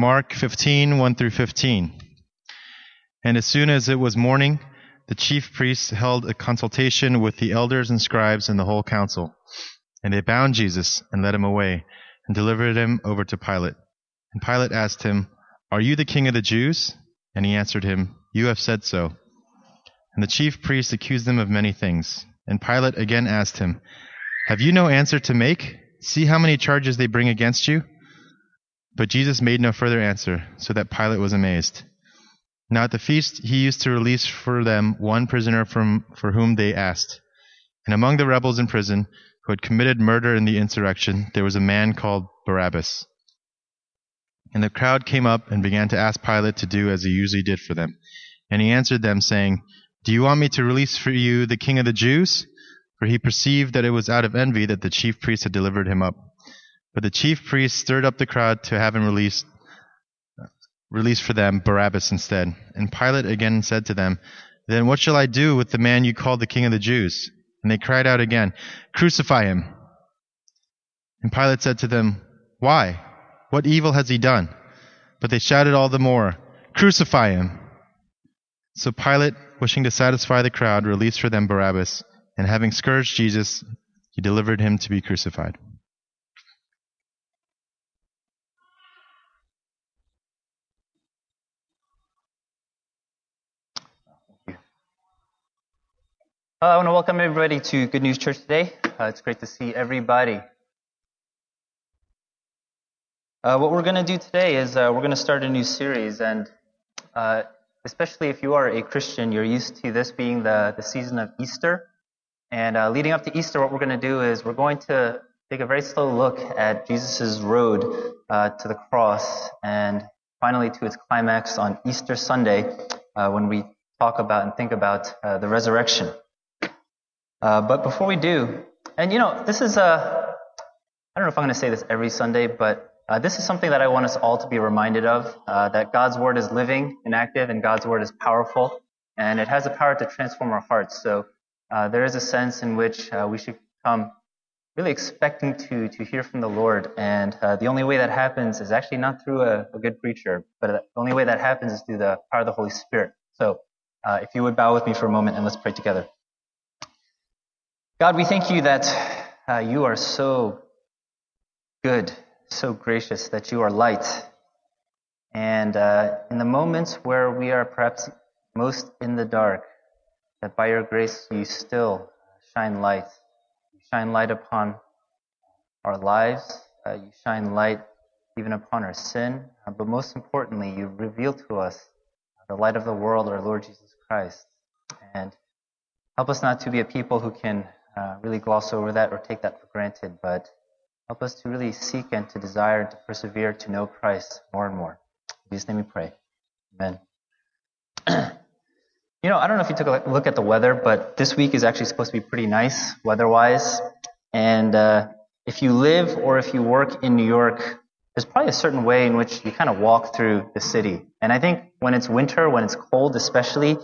Mark 15, 1 through 15. And as soon as it was morning, the chief priests held a consultation with the elders and scribes and the whole council. And they bound Jesus and led him away and delivered him over to Pilate. And Pilate asked him, Are you the king of the Jews? And he answered him, You have said so. And the chief priests accused him of many things. And Pilate again asked him, Have you no answer to make? See how many charges they bring against you? But Jesus made no further answer, so that Pilate was amazed. Now at the feast he used to release for them one prisoner from, for whom they asked. And among the rebels in prison, who had committed murder in the insurrection, there was a man called Barabbas. And the crowd came up and began to ask Pilate to do as he usually did for them. And he answered them, saying, Do you want me to release for you the king of the Jews? For he perceived that it was out of envy that the chief priests had delivered him up. But the chief priests stirred up the crowd to have him released, released for them Barabbas instead. And Pilate again said to them, Then what shall I do with the man you call the king of the Jews? And they cried out again, Crucify him. And Pilate said to them, Why? What evil has he done? But they shouted all the more, Crucify him. So Pilate, wishing to satisfy the crowd, released for them Barabbas, and having scourged Jesus, he delivered him to be crucified. I want to welcome everybody to Good News Church today. Uh, it's great to see everybody. Uh, what we're going to do today is uh, we're going to start a new series, and uh, especially if you are a Christian, you're used to this being the, the season of Easter. And uh, leading up to Easter, what we're going to do is we're going to take a very slow look at Jesus' road to the cross and finally to its climax on Easter Sunday when we talk about and think about the resurrection. Uh, but before we do, and you know, this is a, uh, I don't know if I'm going to say this every Sunday, but uh, this is something that I want us all to be reminded of, uh, that God's Word is living and active, and God's Word is powerful, and it has the power to transform our hearts. So uh, there is a sense in which we should come really expecting to, to hear from the Lord, and the only way that happens is actually not through a, a, good preacher, but the only way that happens is through the power of the Holy Spirit. So if you would bow with me for a moment, and let's pray together. God, we thank you that uh, you are so good, so gracious, that you are light. And uh, in the moments where we are perhaps most in the dark, that by your grace you still shine light. You shine light upon our lives. Uh, you shine light even upon our sin. Uh, but most importantly, you reveal to us the light of the world, our Lord Jesus Christ. And help us not to be a people who can uh, really gloss over that or take that for granted, but help us to really seek and to desire and to persevere to know Christ more and more. In Jesus' name we pray. Amen. you know, I don't know if you took a look at the weather, but this week is actually supposed to be pretty nice weather-wise. And uh, if you live or if you work in New York, there's probably a certain way in which you kind of walk through the city. And I think when it's winter, when it's cold especially,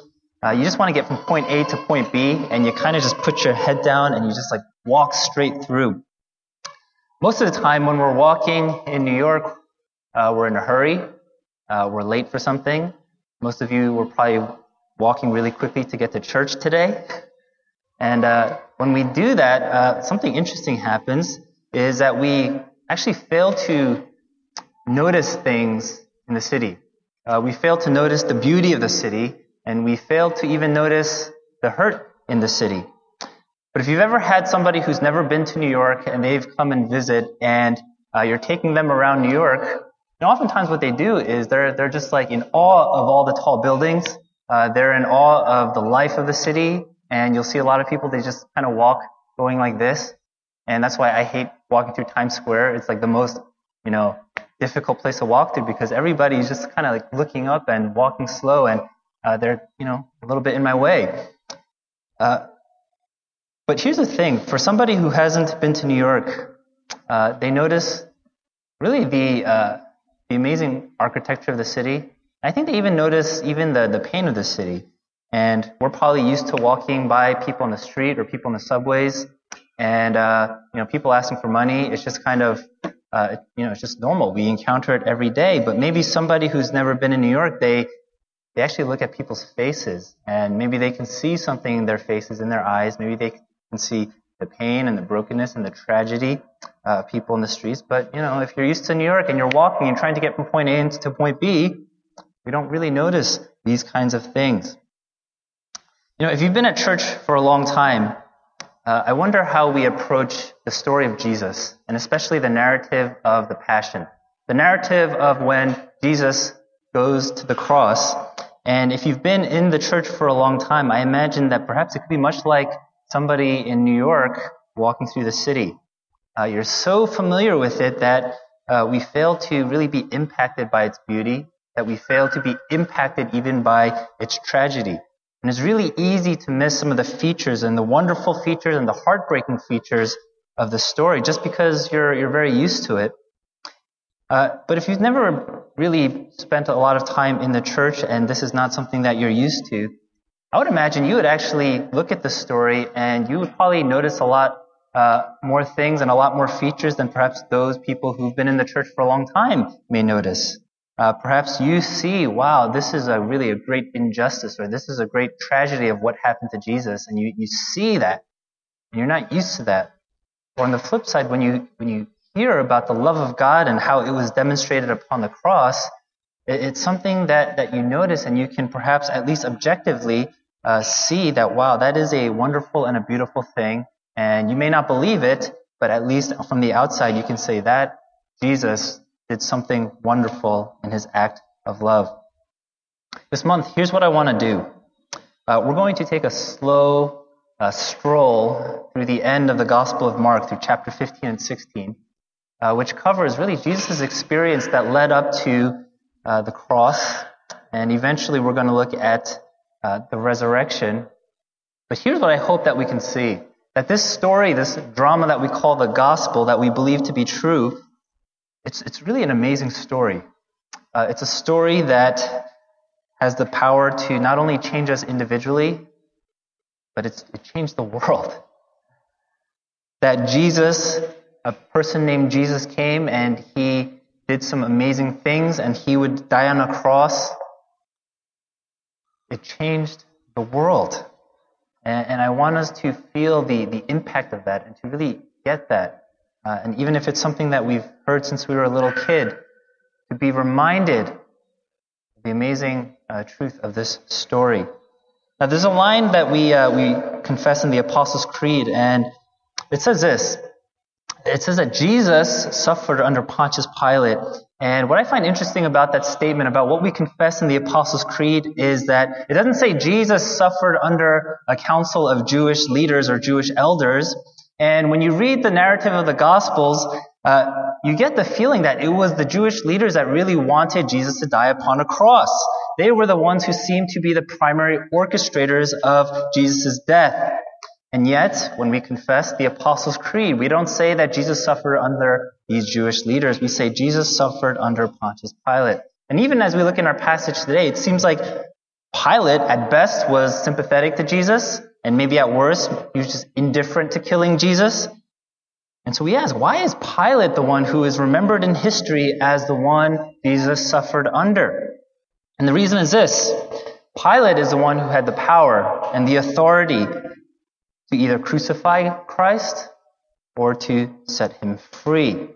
uh, you just want to get from point A to point B, and you kind of just put your head down and you just like walk straight through. Most of the time, when we're walking in New York, uh, we're in a hurry, uh, we're late for something. Most of you were probably walking really quickly to get to church today. And uh, when we do that, uh, something interesting happens is that we actually fail to notice things in the city. Uh, we fail to notice the beauty of the city and we fail to even notice the hurt in the city. But if you've ever had somebody who's never been to New York and they've come and visit and uh, you're taking them around New York, and oftentimes what they do is they're, they're just like in awe of all the tall buildings. Uh, they're in awe of the life of the city. And you'll see a lot of people, they just kind of walk going like this. And that's why I hate walking through Times Square. It's like the most, you know, difficult place to walk through because everybody's just kind of like looking up and walking slow and uh, they're, you know, a little bit in my way. Uh, but here's the thing for somebody who hasn't been to New York, uh, they notice really the, uh, the amazing architecture of the city. I think they even notice even the, the pain of the city. And we're probably used to walking by people on the street or people in the subways, and uh, you know, people asking for money. It's just kind of uh, you know, it's just normal. We encounter it every day. But maybe somebody who's never been in New York, they they actually look at people's faces, and maybe they can see something in their faces, in their eyes. Maybe they can see the pain and the brokenness and the tragedy uh, people in the streets. But you know, if you're used to New York and you're walking and trying to get from point A to point B, we don't really notice these kinds of things. You know, if you've been at church for a long time, uh, I wonder how we approach the story of Jesus, and especially the narrative of the Passion. The narrative of when Jesus goes to the cross. And if you've been in the church for a long time, I imagine that perhaps it could be much like somebody in New York walking through the city. Uh, you're so familiar with it that uh, we fail to really be impacted by its beauty, that we fail to be impacted even by its tragedy. And it's really easy to miss some of the features and the wonderful features and the heartbreaking features of the story just because you're, you're very used to it. Uh, but if you've never really spent a lot of time in the church and this is not something that you're used to, I would imagine you would actually look at the story and you would probably notice a lot uh, more things and a lot more features than perhaps those people who've been in the church for a long time may notice. Uh, perhaps you see, wow, this is a really a great injustice, or this is a great tragedy of what happened to Jesus, and you, you see that, and you're not used to that. Or on the flip side, when you when you hear about the love of God and how it was demonstrated upon the cross, it's something that that you notice, and you can perhaps at least objectively uh, see that wow, that is a wonderful and a beautiful thing, and you may not believe it, but at least from the outside, you can say that Jesus did something wonderful in his act of love. This month, here's what I want to do. Uh, we're going to take a slow uh, stroll through the end of the Gospel of Mark, through chapter 15 and 16, uh, which covers really Jesus' experience that led up to uh, the cross, and eventually we're going to look at uh, the resurrection. But here's what I hope that we can see that this story, this drama that we call the gospel, that we believe to be true, it's, it's really an amazing story. Uh, it's a story that has the power to not only change us individually, but it's, it changed the world. That Jesus, a person named Jesus came and he did some amazing things and he would die on a cross. It changed the world. And, and I want us to feel the, the impact of that and to really get that. Uh, and even if it's something that we've heard since we were a little kid, to be reminded of the amazing uh, truth of this story. Now, there's a line that we uh, we confess in the Apostles' Creed, and it says this. It says that Jesus suffered under Pontius Pilate. And what I find interesting about that statement, about what we confess in the Apostles' Creed, is that it doesn't say Jesus suffered under a council of Jewish leaders or Jewish elders. And when you read the narrative of the Gospels, uh, you get the feeling that it was the Jewish leaders that really wanted Jesus to die upon a cross. They were the ones who seemed to be the primary orchestrators of Jesus' death. And yet, when we confess the Apostles' Creed, we don't say that Jesus suffered under these Jewish leaders. We say Jesus suffered under Pontius Pilate. And even as we look in our passage today, it seems like Pilate, at best, was sympathetic to Jesus, and maybe at worst, he was just indifferent to killing Jesus. And so we ask, why is Pilate the one who is remembered in history as the one Jesus suffered under? And the reason is this. Pilate is the one who had the power and the authority to either crucify Christ or to set him free.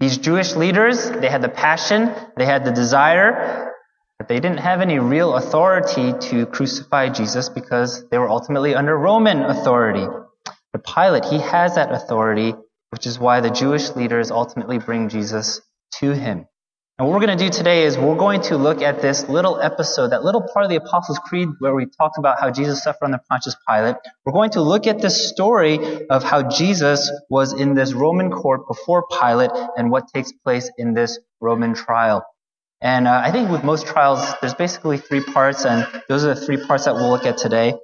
These Jewish leaders, they had the passion, they had the desire, but they didn't have any real authority to crucify Jesus because they were ultimately under Roman authority. But Pilate, he has that authority, which is why the Jewish leaders ultimately bring Jesus to him. And what we're going to do today is we're going to look at this little episode, that little part of the Apostles' Creed where we talked about how Jesus suffered under Pontius Pilate. We're going to look at this story of how Jesus was in this Roman court before Pilate and what takes place in this Roman trial. And uh, I think with most trials, there's basically three parts, and those are the three parts that we'll look at today.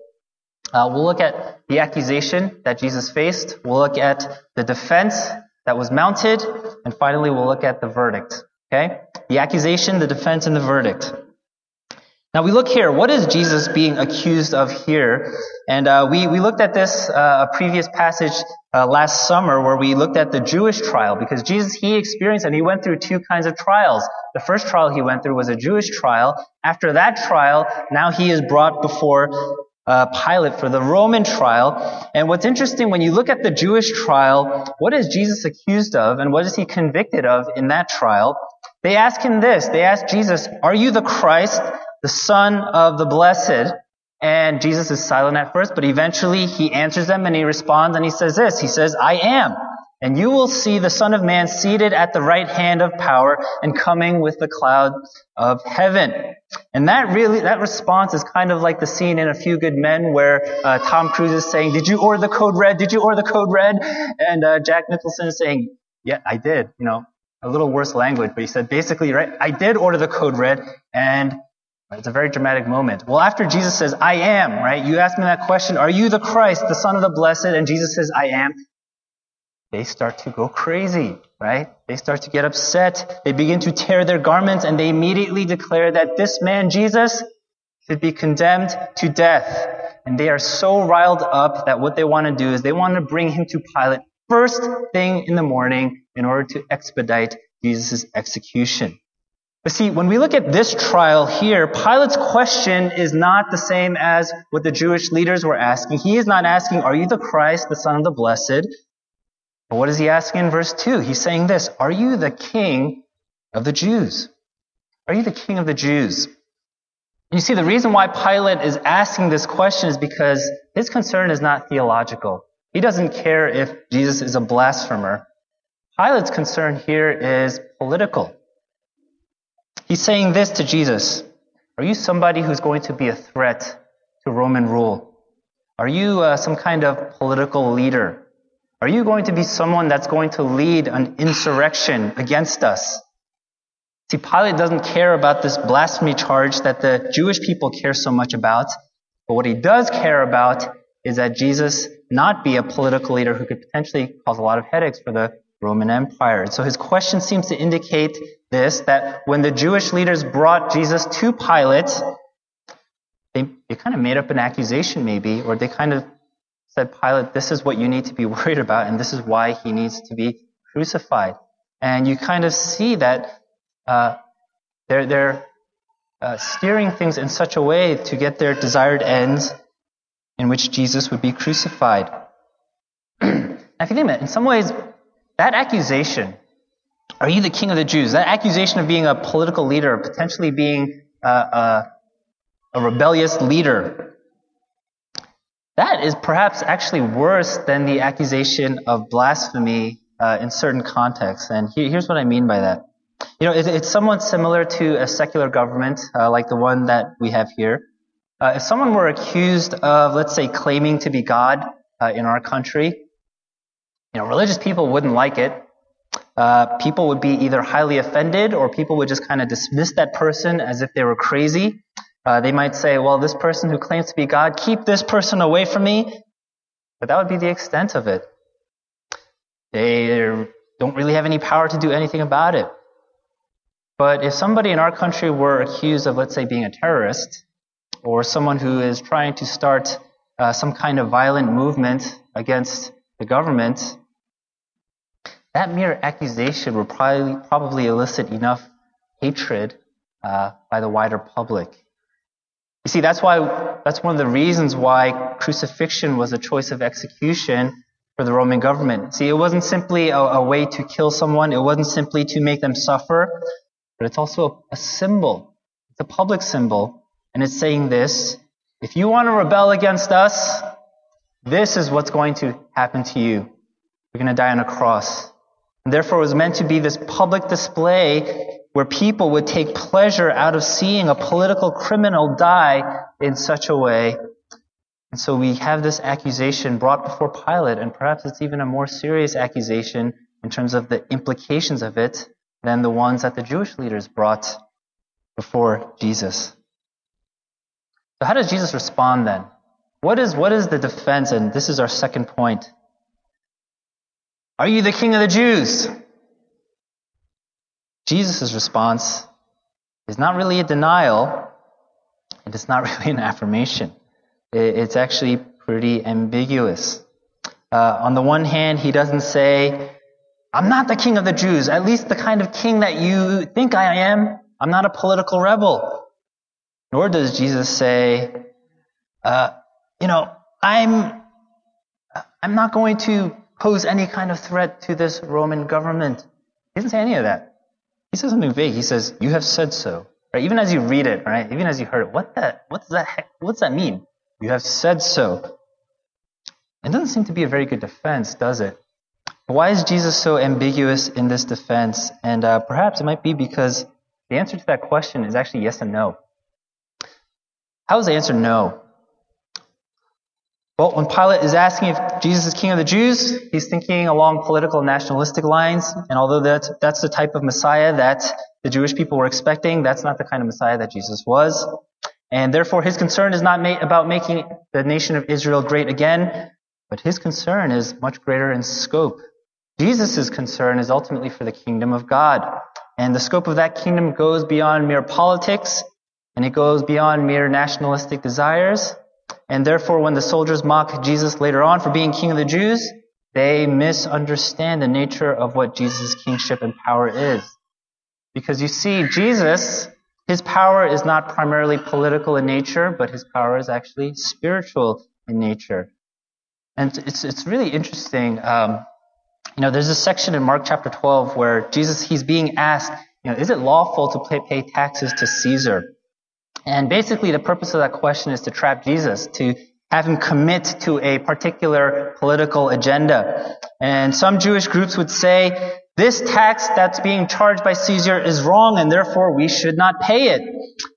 Uh, we'll look at the accusation that Jesus faced. We'll look at the defense that was mounted, and finally, we'll look at the verdict. Okay, the accusation, the defense, and the verdict. Now we look here. What is Jesus being accused of here? And uh, we we looked at this uh, a previous passage uh, last summer where we looked at the Jewish trial because Jesus he experienced and he went through two kinds of trials. The first trial he went through was a Jewish trial. After that trial, now he is brought before uh, Pilate for the Roman trial. And what's interesting when you look at the Jewish trial, what is Jesus accused of and what is he convicted of in that trial? They ask him this. They ask Jesus, "Are you the Christ?" the Son of the Blessed. And Jesus is silent at first, but eventually he answers them and he responds and he says this. He says, I am. And you will see the Son of Man seated at the right hand of power and coming with the cloud of heaven. And that really, that response is kind of like the scene in A Few Good Men where uh, Tom Cruise is saying, did you order the code red? Did you order the code red? And uh, Jack Nicholson is saying, yeah, I did. You know, a little worse language, but he said basically, right, I did order the code red and it's a very dramatic moment. Well, after Jesus says, I am, right? You ask me that question, are you the Christ, the Son of the Blessed? And Jesus says, I am. They start to go crazy, right? They start to get upset. They begin to tear their garments and they immediately declare that this man, Jesus, should be condemned to death. And they are so riled up that what they want to do is they want to bring him to Pilate first thing in the morning in order to expedite Jesus' execution. But see, when we look at this trial here, Pilate's question is not the same as what the Jewish leaders were asking. He is not asking, Are you the Christ, the Son of the Blessed? But what is he asking in verse 2? He's saying this Are you the King of the Jews? Are you the King of the Jews? And you see, the reason why Pilate is asking this question is because his concern is not theological. He doesn't care if Jesus is a blasphemer. Pilate's concern here is political. He's saying this to Jesus. Are you somebody who's going to be a threat to Roman rule? Are you uh, some kind of political leader? Are you going to be someone that's going to lead an insurrection against us? See, Pilate doesn't care about this blasphemy charge that the Jewish people care so much about. But what he does care about is that Jesus not be a political leader who could potentially cause a lot of headaches for the Roman Empire. So his question seems to indicate this, that when the Jewish leaders brought Jesus to Pilate, they, they kind of made up an accusation maybe, or they kind of said, Pilate, this is what you need to be worried about, and this is why he needs to be crucified. And you kind of see that uh, they're, they're uh, steering things in such a way to get their desired ends in which Jesus would be crucified. you think it, in some ways, that accusation, are you the king of the Jews? That accusation of being a political leader, potentially being a, a, a rebellious leader, that is perhaps actually worse than the accusation of blasphemy uh, in certain contexts. And here's what I mean by that. You know, it, it's somewhat similar to a secular government uh, like the one that we have here. Uh, if someone were accused of, let's say, claiming to be God uh, in our country, you know, religious people wouldn't like it. Uh, people would be either highly offended or people would just kind of dismiss that person as if they were crazy. Uh, they might say, well, this person who claims to be God, keep this person away from me. But that would be the extent of it. They don't really have any power to do anything about it. But if somebody in our country were accused of, let's say, being a terrorist, or someone who is trying to start uh, some kind of violent movement against the government, that mere accusation would probably, probably elicit enough hatred uh, by the wider public. You see, that's why that's one of the reasons why crucifixion was a choice of execution for the Roman government. See, it wasn't simply a, a way to kill someone. It wasn't simply to make them suffer, but it's also a, a symbol. It's a public symbol, and it's saying this: if you want to rebel against us, this is what's going to happen to you. You're going to die on a cross. And therefore, it was meant to be this public display where people would take pleasure out of seeing a political criminal die in such a way. And so we have this accusation brought before Pilate, and perhaps it's even a more serious accusation in terms of the implications of it than the ones that the Jewish leaders brought before Jesus. So how does Jesus respond then? What is, what is the defense? And this is our second point. Are you the king of the Jews? Jesus' response is not really a denial, And it's not really an affirmation. It's actually pretty ambiguous. Uh, on the one hand, he doesn't say, I'm not the king of the Jews, at least the kind of king that you think I am. I'm not a political rebel. Nor does Jesus say, uh, you know, I'm, I'm not going to pose any kind of threat to this Roman government. He doesn't say any of that. He says something vague. He says, you have said so. Right? Even as you read it, right? Even as you heard it, what that, what does that, heck, what does that mean? You have said so. It doesn't seem to be a very good defense, does it? Why is Jesus so ambiguous in this defense? And uh, perhaps it might be because the answer to that question is actually yes and no. How is the answer no? Well, when Pilate is asking if Jesus is king of the Jews, he's thinking along political nationalistic lines. And although that's, that's the type of Messiah that the Jewish people were expecting, that's not the kind of Messiah that Jesus was. And therefore, his concern is not about making the nation of Israel great again, but his concern is much greater in scope. Jesus' concern is ultimately for the kingdom of God. And the scope of that kingdom goes beyond mere politics, and it goes beyond mere nationalistic desires. And therefore, when the soldiers mock Jesus later on for being king of the Jews, they misunderstand the nature of what Jesus' kingship and power is. Because you see, Jesus, his power is not primarily political in nature, but his power is actually spiritual in nature. And it's, it's really interesting. Um, you know, there's a section in Mark chapter 12 where Jesus, he's being asked, you know, is it lawful to pay, pay taxes to Caesar? And basically the purpose of that question is to trap Jesus, to have him commit to a particular political agenda. And some Jewish groups would say, this tax that's being charged by Caesar is wrong and therefore we should not pay it.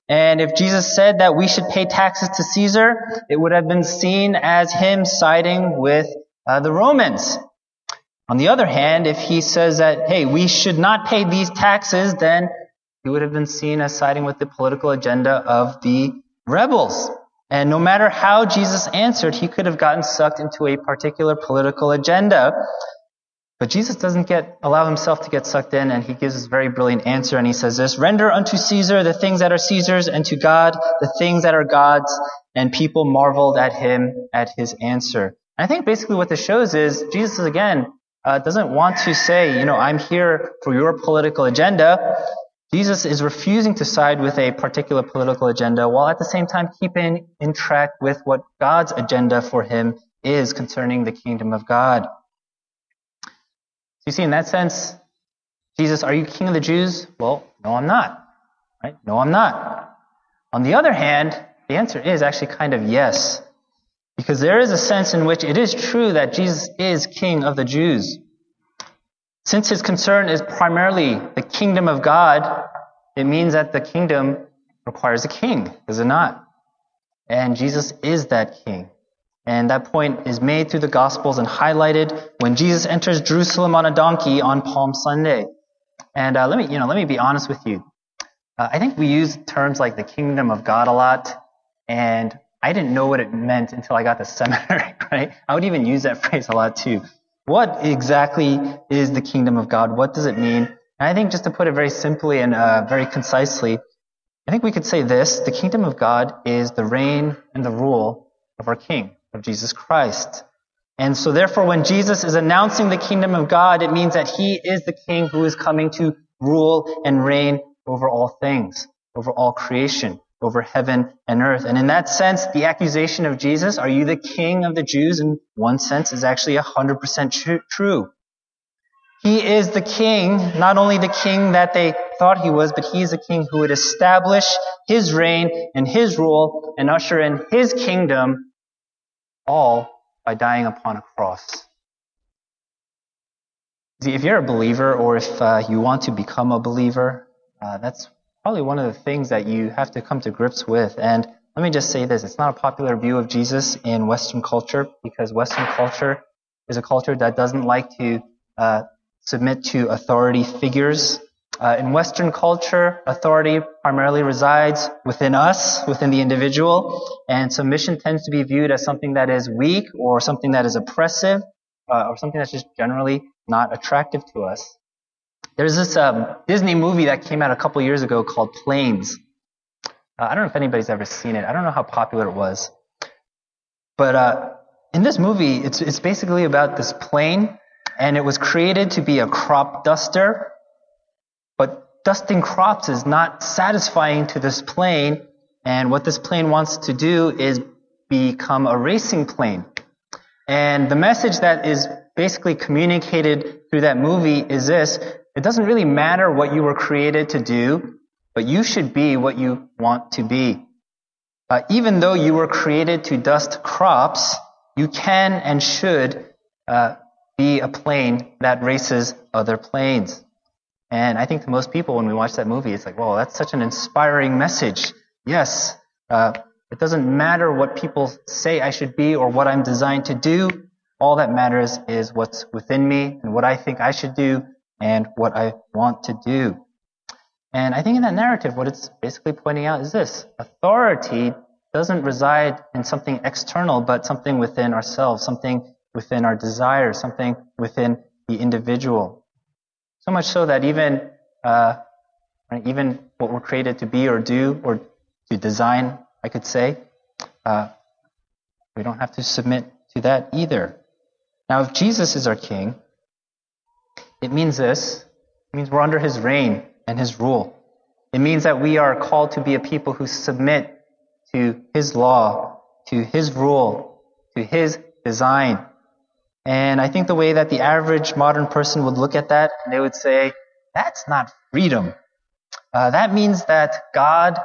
And if Jesus said that we should pay taxes to Caesar, it would have been seen as him siding with uh, the Romans. On the other hand, if he says that, hey, we should not pay these taxes, then he would have been seen as siding with the political agenda of the rebels. And no matter how Jesus answered, he could have gotten sucked into a particular political agenda. But Jesus doesn't get, allow himself to get sucked in, and he gives this very brilliant answer, and he says this, Render unto Caesar the things that are Caesar's, and to God the things that are God's. And people marveled at him, at his answer. And I think basically what this shows is, Jesus again, uh, doesn't want to say, you know, I'm here for your political agenda. Jesus is refusing to side with a particular political agenda while at the same time keeping in track with what God's agenda for him is concerning the kingdom of God. So you see, in that sense, Jesus, are you king of the Jews? Well, no, I'm not. Right? No, I'm not. On the other hand, the answer is actually kind of yes. Because there is a sense in which it is true that Jesus is king of the Jews. Since his concern is primarily the kingdom of God, it means that the kingdom requires a king, does it not? And Jesus is that king. And that point is made through the Gospels and highlighted when Jesus enters Jerusalem on a donkey on Palm Sunday. And uh, let me, you know, let me be honest with you. Uh, I think we use terms like the kingdom of God a lot, and I didn't know what it meant until I got to seminary, right? I would even use that phrase a lot too. What exactly is the kingdom of God? What does it mean? And I think just to put it very simply and uh, very concisely, I think we could say this. The kingdom of God is the reign and the rule of our King, of Jesus Christ. And so therefore, when Jesus is announcing the kingdom of God, it means that he is the king who is coming to rule and reign over all things, over all creation over heaven and earth. And in that sense, the accusation of Jesus, are you the king of the Jews, in one sense, is actually 100% true. He is the king, not only the king that they thought he was, but he is a king who would establish his reign and his rule and usher in his kingdom, all by dying upon a cross. See, if you're a believer or if uh, you want to become a believer, uh, that's probably one of the things that you have to come to grips with. And let me just say this. It's not a popular view of Jesus in Western culture because Western culture is a culture that doesn't like to uh, submit to authority figures. Uh, in Western culture, authority primarily resides within us, within the individual, and submission tends to be viewed as something that is weak or something that is oppressive uh, or something that's just generally not attractive to us. There's this um, Disney movie that came out a couple years ago called Planes. Uh, I don't know if anybody's ever seen it. I don't know how popular it was. But uh, in this movie, it's, it's basically about this plane, and it was created to be a crop duster. But dusting crops is not satisfying to this plane, and what this plane wants to do is become a racing plane. And the message that is basically communicated through that movie is this. It doesn't really matter what you were created to do, but you should be what you want to be. Uh, even though you were created to dust crops, you can and should uh, be a plane that races other planes. And I think to most people, when we watch that movie, it's like, "Whoa, that's such an inspiring message." Yes, uh, it doesn't matter what people say I should be or what I'm designed to do. All that matters is what's within me and what I think I should do and what I want to do. And I think in that narrative, what it's basically pointing out is this. Authority doesn't reside in something external, but something within ourselves, something within our desires, something within the individual. So much so that even, uh, even what we're created to be or do or to design, I could say, uh, we don't have to submit to that either. Now, if Jesus is our king, it means this. It means we're under his reign and his rule. It means that we are called to be a people who submit to his law, to his rule, to his design. And I think the way that the average modern person would look at that, they would say, that's not freedom. Uh, that means that God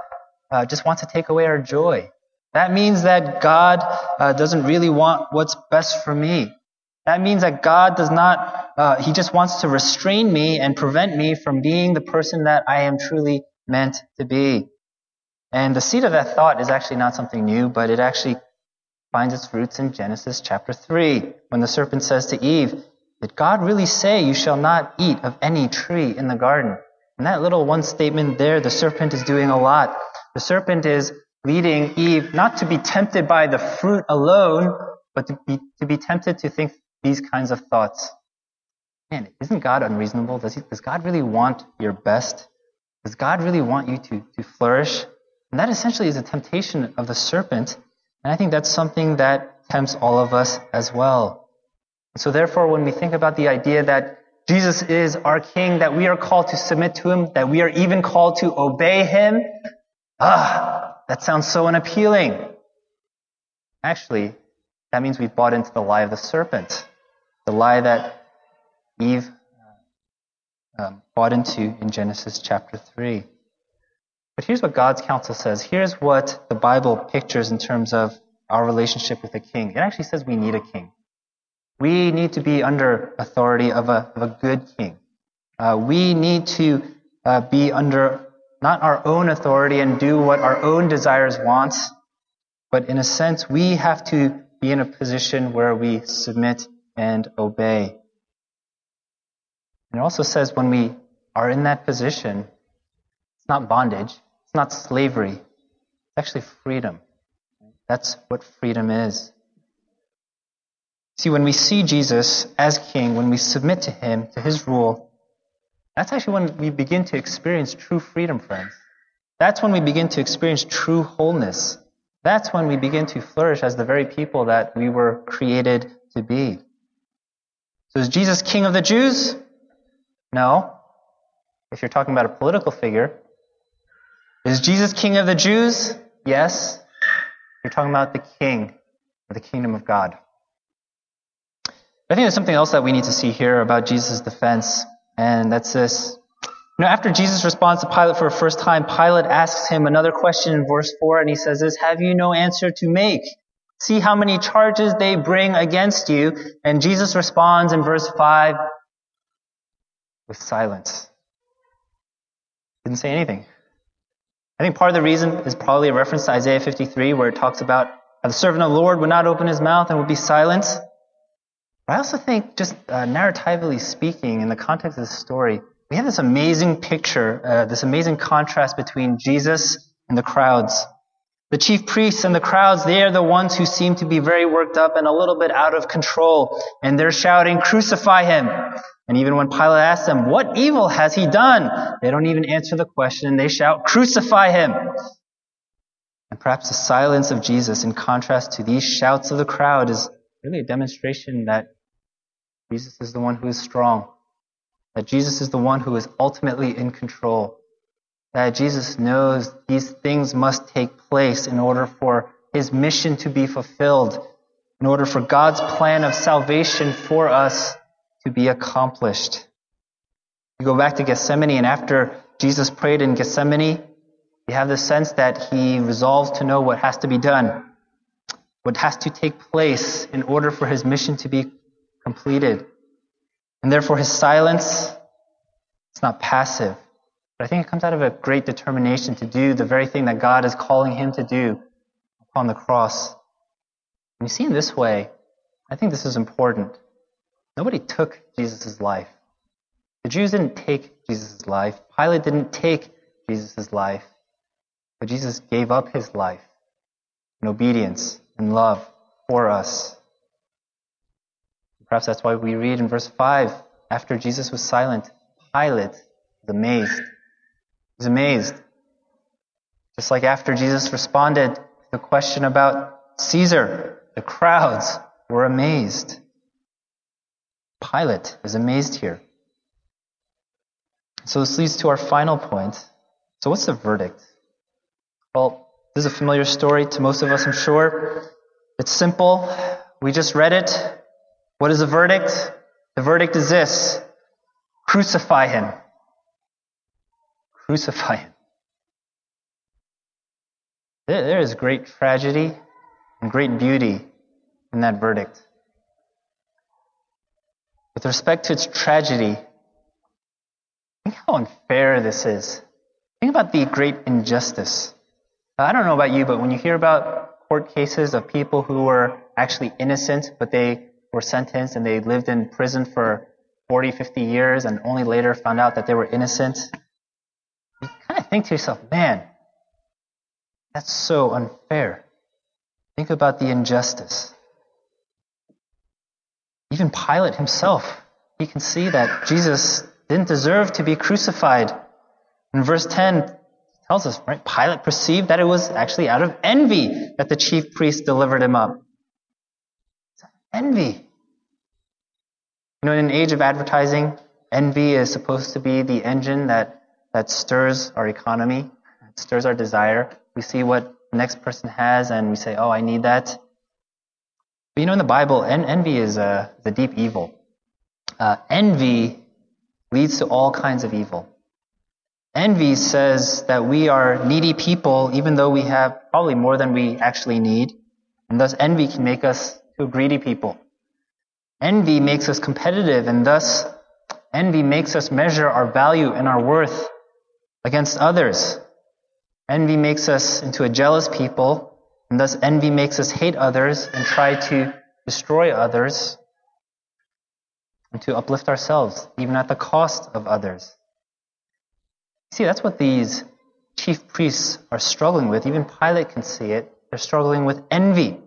uh, just wants to take away our joy. That means that God uh, doesn't really want what's best for me. That means that God does not, uh, He just wants to restrain me and prevent me from being the person that I am truly meant to be. And the seed of that thought is actually not something new, but it actually finds its roots in Genesis chapter 3, when the serpent says to Eve, Did God really say you shall not eat of any tree in the garden? And that little one statement there, the serpent is doing a lot. The serpent is leading Eve not to be tempted by the fruit alone, but to be, to be tempted to think these kinds of thoughts. Man, isn't God unreasonable? Does, he, does God really want your best? Does God really want you to, to flourish? And that essentially is a temptation of the serpent. And I think that's something that tempts all of us as well. And So therefore, when we think about the idea that Jesus is our King, that we are called to submit to Him, that we are even called to obey Him, ah, that sounds so unappealing. Actually, that means we've bought into the lie of the serpent, the lie that Eve uh, um, bought into in Genesis chapter 3. But here's what God's counsel says. Here's what the Bible pictures in terms of our relationship with a king. It actually says we need a king. We need to be under authority of a, of a good king. Uh, we need to uh, be under not our own authority and do what our own desires want, but in a sense, we have to be in a position where we submit and obey. And it also says when we are in that position, it's not bondage, it's not slavery, it's actually freedom. That's what freedom is. See, when we see Jesus as King, when we submit to Him, to His rule, that's actually when we begin to experience true freedom, friends. That's when we begin to experience true wholeness. That's when we begin to flourish as the very people that we were created to be. So is Jesus king of the Jews? No. If you're talking about a political figure. Is Jesus king of the Jews? Yes. You're talking about the king of the kingdom of God. I think there's something else that we need to see here about Jesus' defense, and that's this. Know, after Jesus responds to Pilate for the first time, Pilate asks him another question in verse 4, and he says this, Have you no answer to make? See how many charges they bring against you. And Jesus responds in verse 5 with silence. Didn't say anything. I think part of the reason is probably a reference to Isaiah 53, where it talks about how the servant of the Lord would not open his mouth and would be silent. But I also think, just uh, narratively speaking, in the context of the story, we have this amazing picture, uh, this amazing contrast between Jesus and the crowds. The chief priests and the crowds, they are the ones who seem to be very worked up and a little bit out of control. And they're shouting, crucify him. And even when Pilate asks them, what evil has he done? They don't even answer the question. They shout, crucify him. And perhaps the silence of Jesus, in contrast to these shouts of the crowd, is really a demonstration that Jesus is the one who is strong, that Jesus is the one who is ultimately in control, that Jesus knows these things must take place in order for his mission to be fulfilled, in order for God's plan of salvation for us to be accomplished. You go back to Gethsemane, and after Jesus prayed in Gethsemane, you have the sense that he resolves to know what has to be done, what has to take place in order for his mission to be completed. And therefore, his silence is not passive, but I think it comes out of a great determination to do the very thing that God is calling him to do upon the cross. And you see in this way, I think this is important. Nobody took Jesus' life. The Jews didn't take Jesus' life. Pilate didn't take Jesus' life. But Jesus gave up his life in obedience and love for us. Perhaps that's why we read in verse 5 after Jesus was silent, Pilate was amazed. He was amazed. Just like after Jesus responded to the question about Caesar, the crowds were amazed. Pilate is amazed here. So this leads to our final point. So what's the verdict? Well, this is a familiar story to most of us, I'm sure. It's simple. We just read it. What is the verdict? The verdict is this. Crucify him. Crucify him. There is great tragedy and great beauty in that verdict. With respect to its tragedy, think how unfair this is. Think about the great injustice. I don't know about you, but when you hear about court cases of people who were actually innocent, but they were sentenced and they lived in prison for 40, 50 years and only later found out that they were innocent, you kind of think to yourself, man, that's so unfair. Think about the injustice. Even Pilate himself, he can see that Jesus didn't deserve to be crucified. In verse 10, tells us, right? Pilate perceived that it was actually out of envy that the chief priest delivered him up. Envy. You know, in an age of advertising, envy is supposed to be the engine that, that stirs our economy, stirs our desire. We see what the next person has and we say, oh, I need that. But you know, in the Bible, en- envy is a, is a deep evil. Uh, envy leads to all kinds of evil. Envy says that we are needy people, even though we have probably more than we actually need. And thus envy can make us to greedy people. Envy makes us competitive, and thus envy makes us measure our value and our worth against others. Envy makes us into a jealous people, and thus envy makes us hate others and try to destroy others and to uplift ourselves, even at the cost of others. See, that's what these chief priests are struggling with. Even Pilate can see it. They're struggling with envy.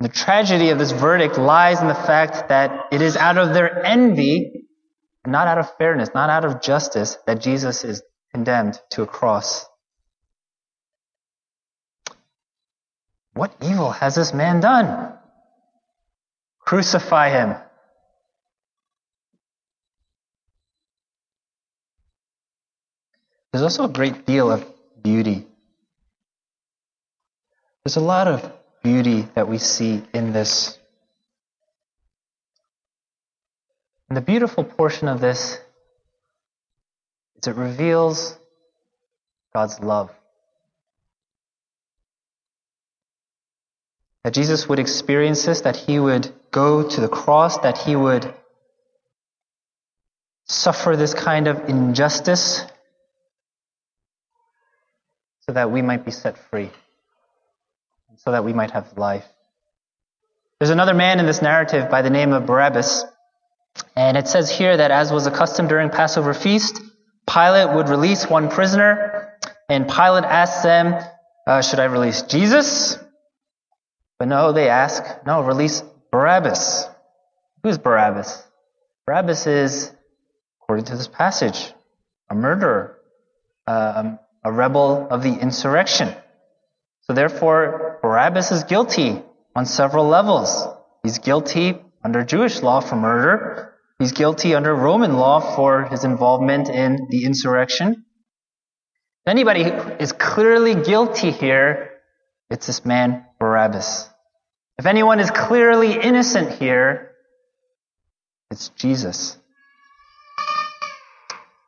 The tragedy of this verdict lies in the fact that it is out of their envy, not out of fairness, not out of justice, that Jesus is condemned to a cross. What evil has this man done? Crucify him. There's also a great deal of beauty. There's a lot of beauty that we see in this. And the beautiful portion of this is it reveals God's love. That Jesus would experience this, that he would go to the cross, that he would suffer this kind of injustice so that we might be set free, so that we might have life. There's another man in this narrative by the name of Barabbas, and it says here that as was accustomed during Passover feast, Pilate would release one prisoner, and Pilate asked them, uh, should I release Jesus? But no, they ask, no, release Barabbas. Who's Barabbas? Barabbas is, according to this passage, a murderer, uh, a rebel of the insurrection. So therefore, Barabbas is guilty on several levels. He's guilty under Jewish law for murder. He's guilty under Roman law for his involvement in the insurrection. If anybody is clearly guilty here, it's this man, Barabbas. If anyone is clearly innocent here, it's Jesus.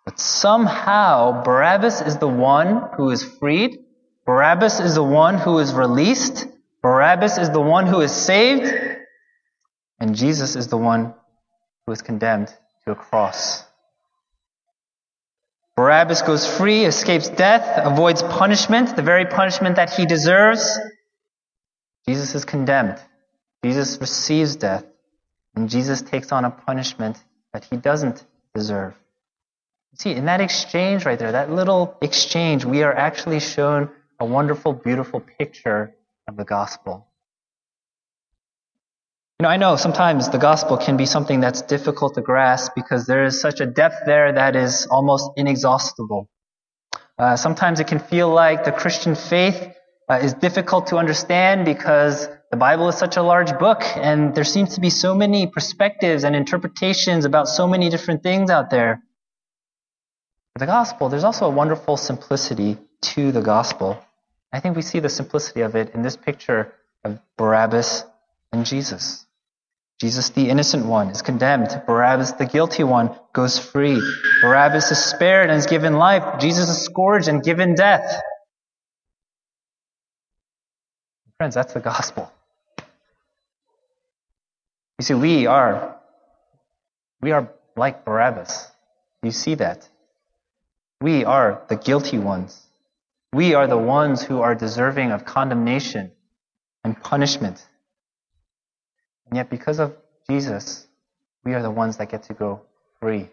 But somehow, Barabbas is the one who is freed. Barabbas is the one who is released. Barabbas is the one who is saved. And Jesus is the one who is condemned to a cross. Barabbas goes free, escapes death, avoids punishment, the very punishment that he deserves. Jesus is condemned. Jesus receives death. And Jesus takes on a punishment that he doesn't deserve. See, in that exchange right there, that little exchange, we are actually shown a wonderful, beautiful picture of the gospel. You know, I know sometimes the gospel can be something that's difficult to grasp because there is such a depth there that is almost inexhaustible. Uh, sometimes it can feel like the Christian faith uh, is difficult to understand because the Bible is such a large book and there seems to be so many perspectives and interpretations about so many different things out there the gospel, there's also a wonderful simplicity to the gospel. I think we see the simplicity of it in this picture of Barabbas and Jesus. Jesus, the innocent one, is condemned. Barabbas, the guilty one, goes free. Barabbas is spared and is given life. Jesus is scourged and given death. Friends, that's the gospel. You see, we are, we are like Barabbas. You see that. We are the guilty ones. We are the ones who are deserving of condemnation and punishment. And yet, because of Jesus, we are the ones that get to go free.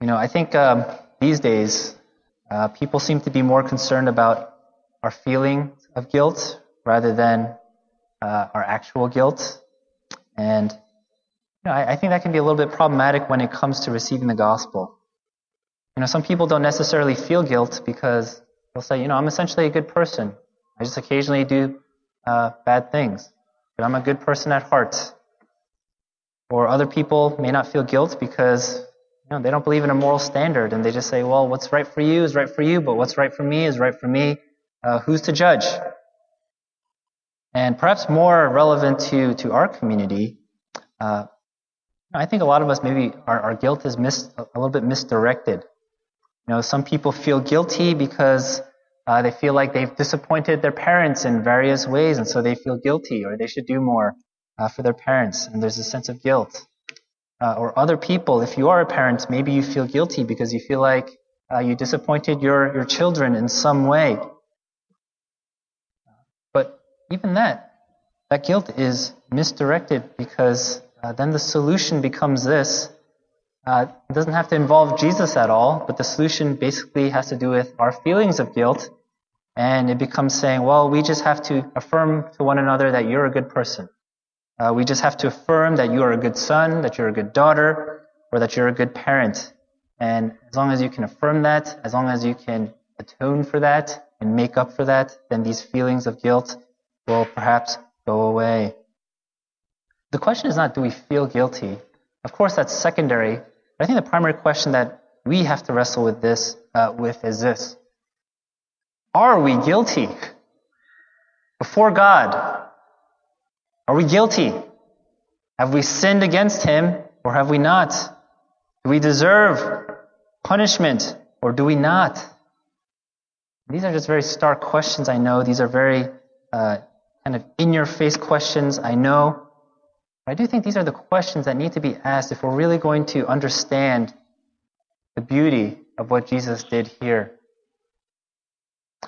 You know, I think um, these days, uh, people seem to be more concerned about our feeling of guilt rather than uh, our actual guilt. And you know, I, I think that can be a little bit problematic when it comes to receiving the gospel. You know, some people don't necessarily feel guilt because they'll say, you know, I'm essentially a good person. I just occasionally do uh, bad things, but I'm a good person at heart. Or other people may not feel guilt because you know, they don't believe in a moral standard, and they just say, well, what's right for you is right for you, but what's right for me is right for me. Uh, who's to judge? And perhaps more relevant to, to our community, uh, I think a lot of us maybe our, our guilt is mis, a little bit misdirected. You know, some people feel guilty because uh, they feel like they've disappointed their parents in various ways, and so they feel guilty, or they should do more uh, for their parents, and there's a sense of guilt. Uh, or other people, if you are a parent, maybe you feel guilty because you feel like uh, you disappointed your, your children in some way. But even that, that guilt is misdirected because uh, then the solution becomes this. Uh, it doesn't have to involve Jesus at all, but the solution basically has to do with our feelings of guilt. And it becomes saying, well, we just have to affirm to one another that you're a good person. Uh, we just have to affirm that you are a good son, that you're a good daughter, or that you're a good parent. And as long as you can affirm that, as long as you can atone for that and make up for that, then these feelings of guilt will perhaps go away. The question is not do we feel guilty? Of course, that's secondary. But I think the primary question that we have to wrestle with this uh, with is this: Are we guilty before God? Are we guilty? Have we sinned against Him, or have we not? Do we deserve punishment, or do we not? These are just very stark questions. I know these are very uh, kind of in-your-face questions. I know. I do think these are the questions that need to be asked if we're really going to understand the beauty of what Jesus did here.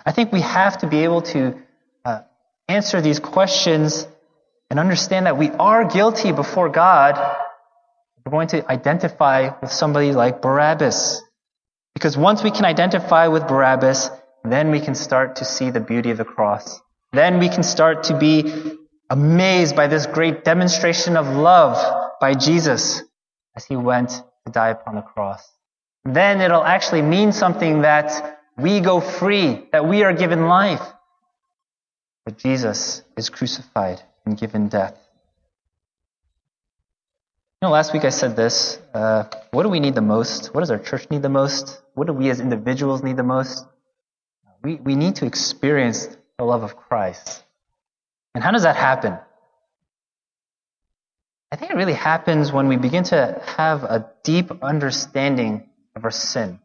I think we have to be able to uh, answer these questions and understand that we are guilty before God. We're going to identify with somebody like Barabbas. Because once we can identify with Barabbas, then we can start to see the beauty of the cross. Then we can start to be amazed by this great demonstration of love by Jesus as he went to die upon the cross. Then it'll actually mean something that we go free, that we are given life. But Jesus is crucified and given death. You know, last week I said this. Uh, what do we need the most? What does our church need the most? What do we as individuals need the most? We, we need to experience the love of Christ. And how does that happen? I think it really happens when we begin to have a deep understanding of our sin.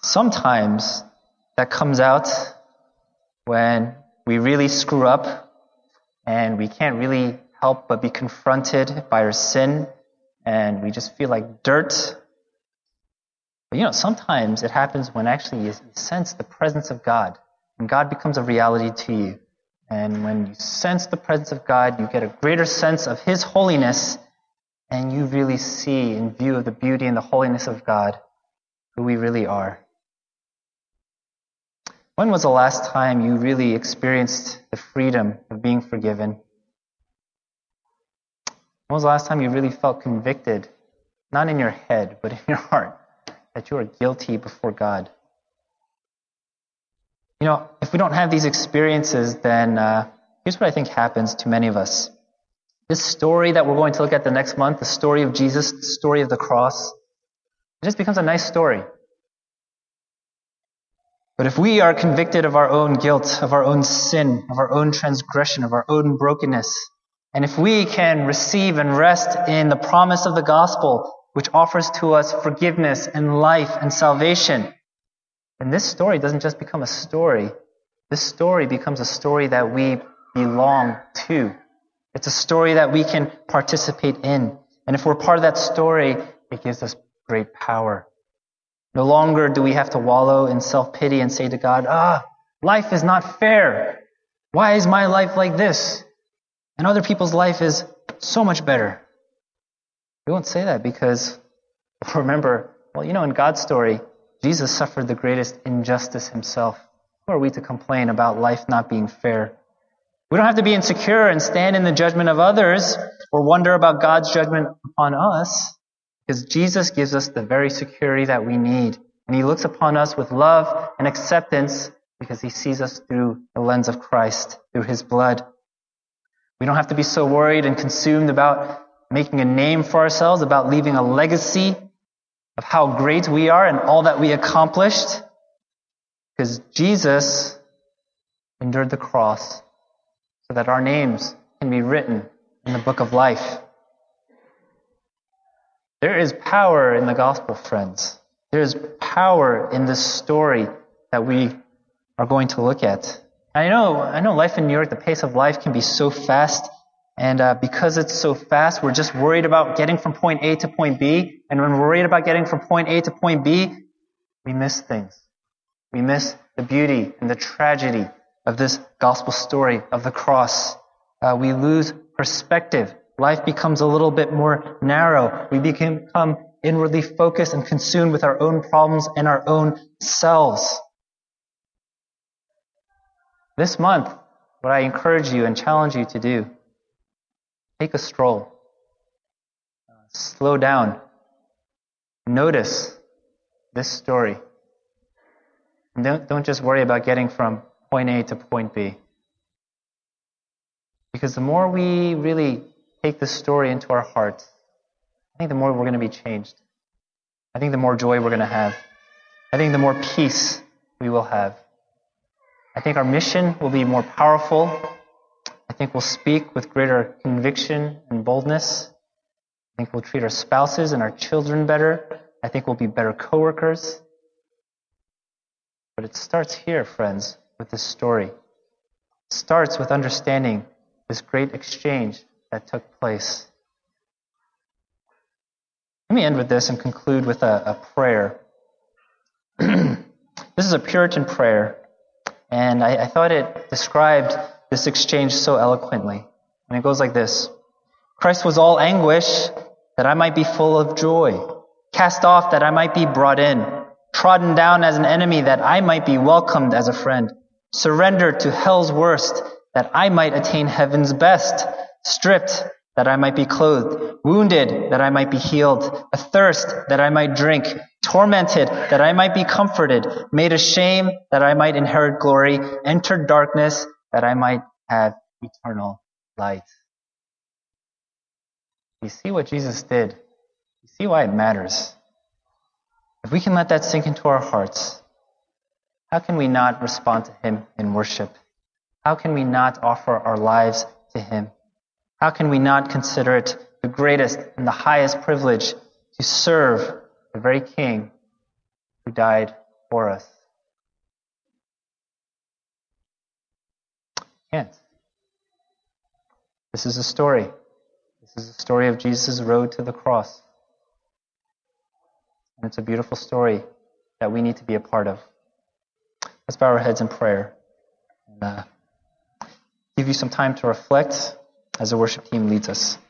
Sometimes that comes out when we really screw up and we can't really help but be confronted by our sin, and we just feel like dirt. But you know, sometimes it happens when actually you sense the presence of God, and God becomes a reality to you. And when you sense the presence of God, you get a greater sense of His holiness, and you really see, in view of the beauty and the holiness of God, who we really are. When was the last time you really experienced the freedom of being forgiven? When was the last time you really felt convicted, not in your head, but in your heart, that you are guilty before God? You know, if we don't have these experiences, then uh, here's what I think happens to many of us. This story that we're going to look at the next month, the story of Jesus, the story of the cross, it just becomes a nice story. But if we are convicted of our own guilt, of our own sin, of our own transgression, of our own brokenness, and if we can receive and rest in the promise of the gospel, which offers to us forgiveness and life and salvation, And this story doesn't just become a story. This story becomes a story that we belong to. It's a story that we can participate in. And if we're part of that story, it gives us great power. No longer do we have to wallow in self pity and say to God, ah, life is not fair. Why is my life like this? And other people's life is so much better. We won't say that because remember, well, you know, in God's story, Jesus suffered the greatest injustice himself. Who are we to complain about life not being fair? We don't have to be insecure and stand in the judgment of others or wonder about God's judgment upon us. Because Jesus gives us the very security that we need. And he looks upon us with love and acceptance because he sees us through the lens of Christ, through his blood. We don't have to be so worried and consumed about making a name for ourselves, about leaving a legacy of how great we are and all that we accomplished. Because Jesus endured the cross so that our names can be written in the book of life. There is power in the gospel, friends. There is power in this story that we are going to look at. I know, I know life in New York, the pace of life can be so fast. And uh, because it's so fast, we're just worried about getting from point A to point B. And when we're worried about getting from point A to point B, we miss things. We miss the beauty and the tragedy of this gospel story of the cross. Uh, we lose perspective Life becomes a little bit more narrow. We become inwardly focused and consumed with our own problems and our own selves. This month, what I encourage you and challenge you to do, take a stroll. Slow down. Notice this story. And don't, don't just worry about getting from point A to point B. Because the more we really take this story into our hearts, I think the more we're going to be changed. I think the more joy we're going to have. I think the more peace we will have. I think our mission will be more powerful. I think we'll speak with greater conviction and boldness. I think we'll treat our spouses and our children better. I think we'll be better coworkers. But it starts here, friends, with this story. It starts with understanding this great exchange that took place. Let me end with this and conclude with a, a prayer. this is a Puritan prayer, and I, I thought it described this exchange so eloquently. And it goes like this Christ was all anguish that I might be full of joy, cast off that I might be brought in, trodden down as an enemy that I might be welcomed as a friend, surrendered to hell's worst that I might attain heaven's best stripped that I might be clothed, wounded, that I might be healed, athirst, that I might drink, tormented, that I might be comforted, made ashamed, that I might inherit glory, entered darkness, that I might have eternal light. You see what Jesus did? You see why it matters? If we can let that sink into our hearts, how can we not respond to Him in worship? How can we not offer our lives to Him? How can we not consider it the greatest and the highest privilege to serve the very King who died for us? Can't. This is a story. This is a story of Jesus' road to the cross. And it's a beautiful story that we need to be a part of. Let's bow our heads in prayer and uh, give you some time to reflect as the worship team leads us.